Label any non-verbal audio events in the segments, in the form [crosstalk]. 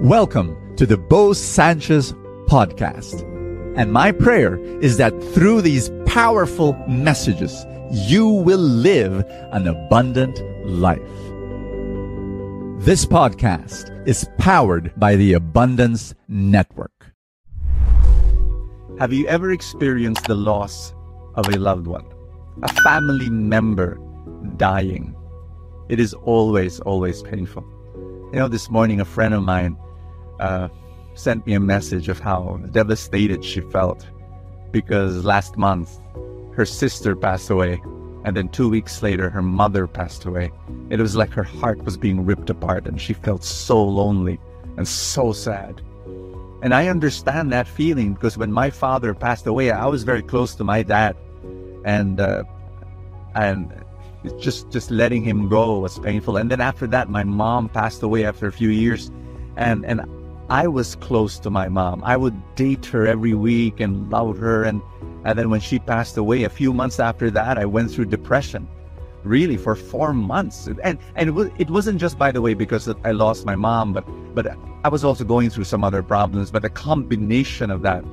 Welcome to the Bo Sanchez podcast. And my prayer is that through these powerful messages, you will live an abundant life. This podcast is powered by the Abundance Network. Have you ever experienced the loss of a loved one? A family member dying? It is always, always painful. You know, this morning a friend of mine uh, sent me a message of how devastated she felt because last month her sister passed away and then two weeks later her mother passed away. It was like her heart was being ripped apart and she felt so lonely and so sad. And I understand that feeling because when my father passed away, I was very close to my dad, and uh, and just just letting him go was painful. And then after that, my mom passed away after a few years, and and I was close to my mom. I would date her every week and love her. And, and then when she passed away, a few months after that, I went through depression, really for four months. And, and it, was, it wasn't just, by the way, because I lost my mom, but, but I was also going through some other problems, but a combination of that.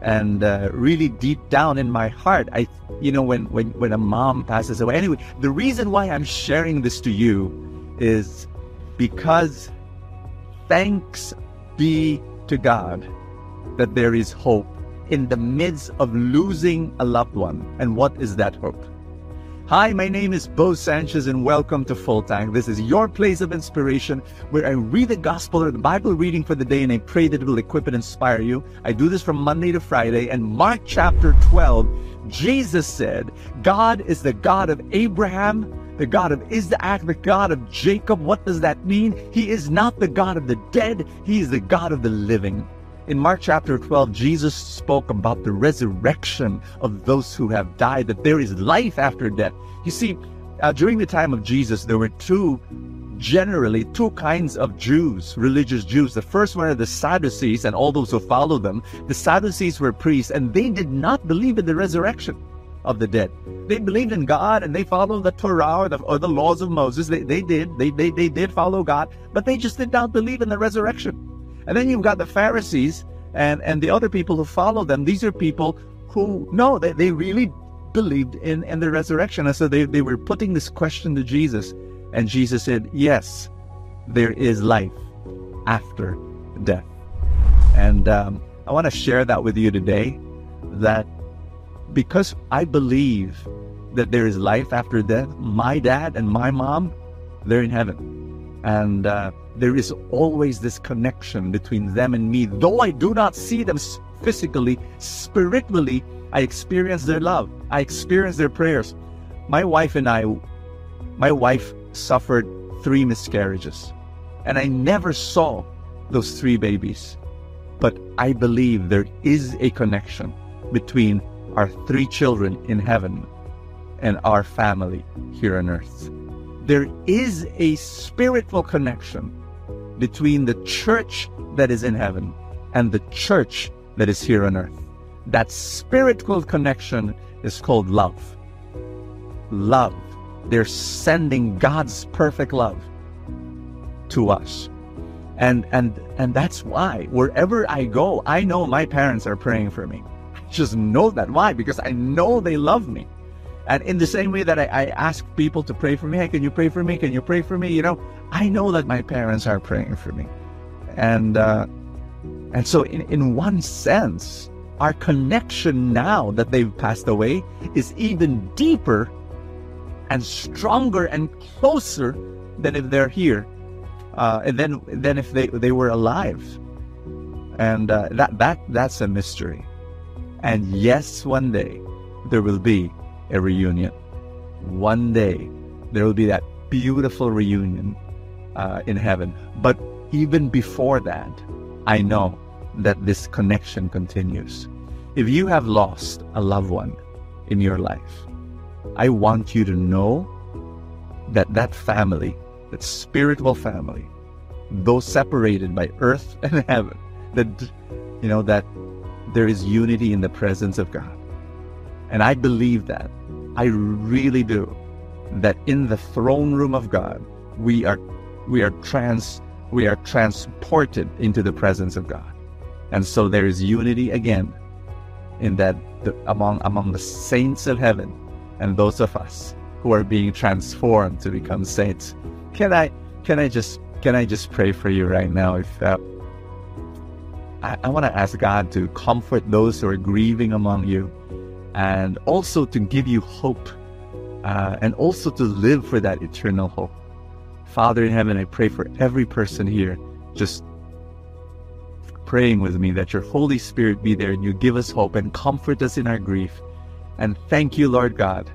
And uh, really deep down in my heart, I, you know, when, when, when a mom passes away. Anyway, the reason why I'm sharing this to you is because thanks be to God that there is hope in the midst of losing a loved one. And what is that hope? Hi, my name is Bo Sanchez, and welcome to Full Tank. This is your place of inspiration where I read the gospel or the Bible reading for the day and I pray that it will equip and inspire you. I do this from Monday to Friday. And Mark chapter 12, Jesus said, God is the God of Abraham, the God of Isaac, the God of Jacob. What does that mean? He is not the God of the dead, He is the God of the living. In Mark chapter 12, Jesus spoke about the resurrection of those who have died, that there is life after death. You see, uh, during the time of Jesus, there were two, generally, two kinds of Jews, religious Jews. The first one are the Sadducees and all those who follow them. The Sadducees were priests, and they did not believe in the resurrection of the dead. They believed in God and they followed the Torah or the, or the laws of Moses. They, they did. They, they, they did follow God, but they just did not believe in the resurrection. And then you've got the Pharisees and, and the other people who follow them. These are people who, no, they, they really believed in, in the resurrection. And so they, they were putting this question to Jesus. And Jesus said, Yes, there is life after death. And um, I want to share that with you today that because I believe that there is life after death, my dad and my mom, they're in heaven. And uh, there is always this connection between them and me. Though I do not see them physically, spiritually, I experience their love. I experience their prayers. My wife and I, my wife suffered three miscarriages. And I never saw those three babies. But I believe there is a connection between our three children in heaven and our family here on earth. There is a spiritual connection between the church that is in heaven and the church that is here on earth. That spiritual connection is called love. Love. They're sending God's perfect love to us. And and and that's why wherever I go, I know my parents are praying for me just know that. Why? Because I know they love me. And in the same way that I, I, ask people to pray for me, hey, can you pray for me? Can you pray for me? You know, I know that my parents are praying for me. And uh, and so in, in one sense, our connection now that they've passed away is even deeper and stronger and closer than if they're here. Uh, and then than if they, they were alive. And uh, that that that's a mystery. And yes, one day there will be a reunion. One day there will be that beautiful reunion uh, in heaven. But even before that, I know that this connection continues. If you have lost a loved one in your life, I want you to know that that family, that spiritual family, though separated by earth [laughs] and heaven, that you know that there is unity in the presence of God. And I believe that. I really do. That in the throne room of God, we are we are trans we are transported into the presence of God. And so there is unity again in that the, among among the saints of heaven and those of us who are being transformed to become saints. Can I can I just can I just pray for you right now? If uh, I, I want to ask God to comfort those who are grieving among you, and also to give you hope, uh, and also to live for that eternal hope. Father in heaven, I pray for every person here, just praying with me that your Holy Spirit be there and you give us hope and comfort us in our grief. And thank you, Lord God.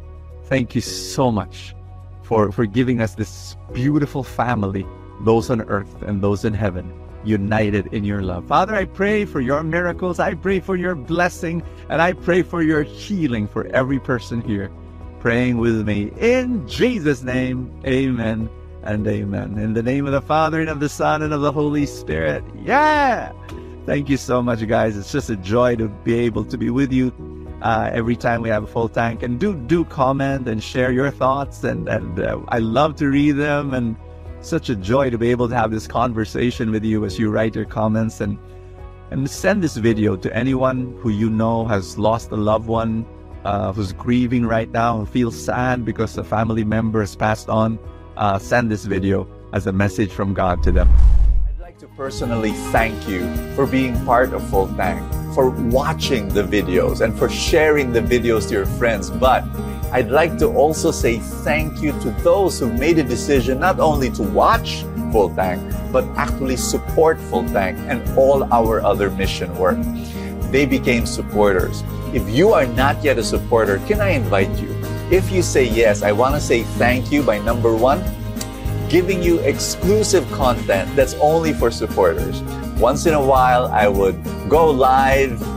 Thank you so much for, for giving us this beautiful family, those on earth and those in heaven, united in your love. Father, I pray for your miracles. I pray for your blessing. And I pray for your healing for every person here praying with me. In Jesus' name, amen and amen. In the name of the Father and of the Son and of the Holy Spirit. Yeah. Thank you so much, guys. It's just a joy to be able to be with you uh, every time we have a full tank. And do do comment and share your thoughts. And and uh, I love to read them. And such a joy to be able to have this conversation with you as you write your comments and and send this video to anyone who you know has lost a loved one, uh, who's grieving right now, who feels sad because a family member has passed on uh, send this video as a message from God to them. I'd like to personally thank you for being part of Full Tank, for watching the videos, and for sharing the videos to your friends. But I'd like to also say thank you to those who made a decision not only to watch Full Tank, but actually support Full Tank and all our other mission work. They became supporters. If you are not yet a supporter, can I invite you? If you say yes, I want to say thank you by number one, giving you exclusive content that's only for supporters. Once in a while, I would go live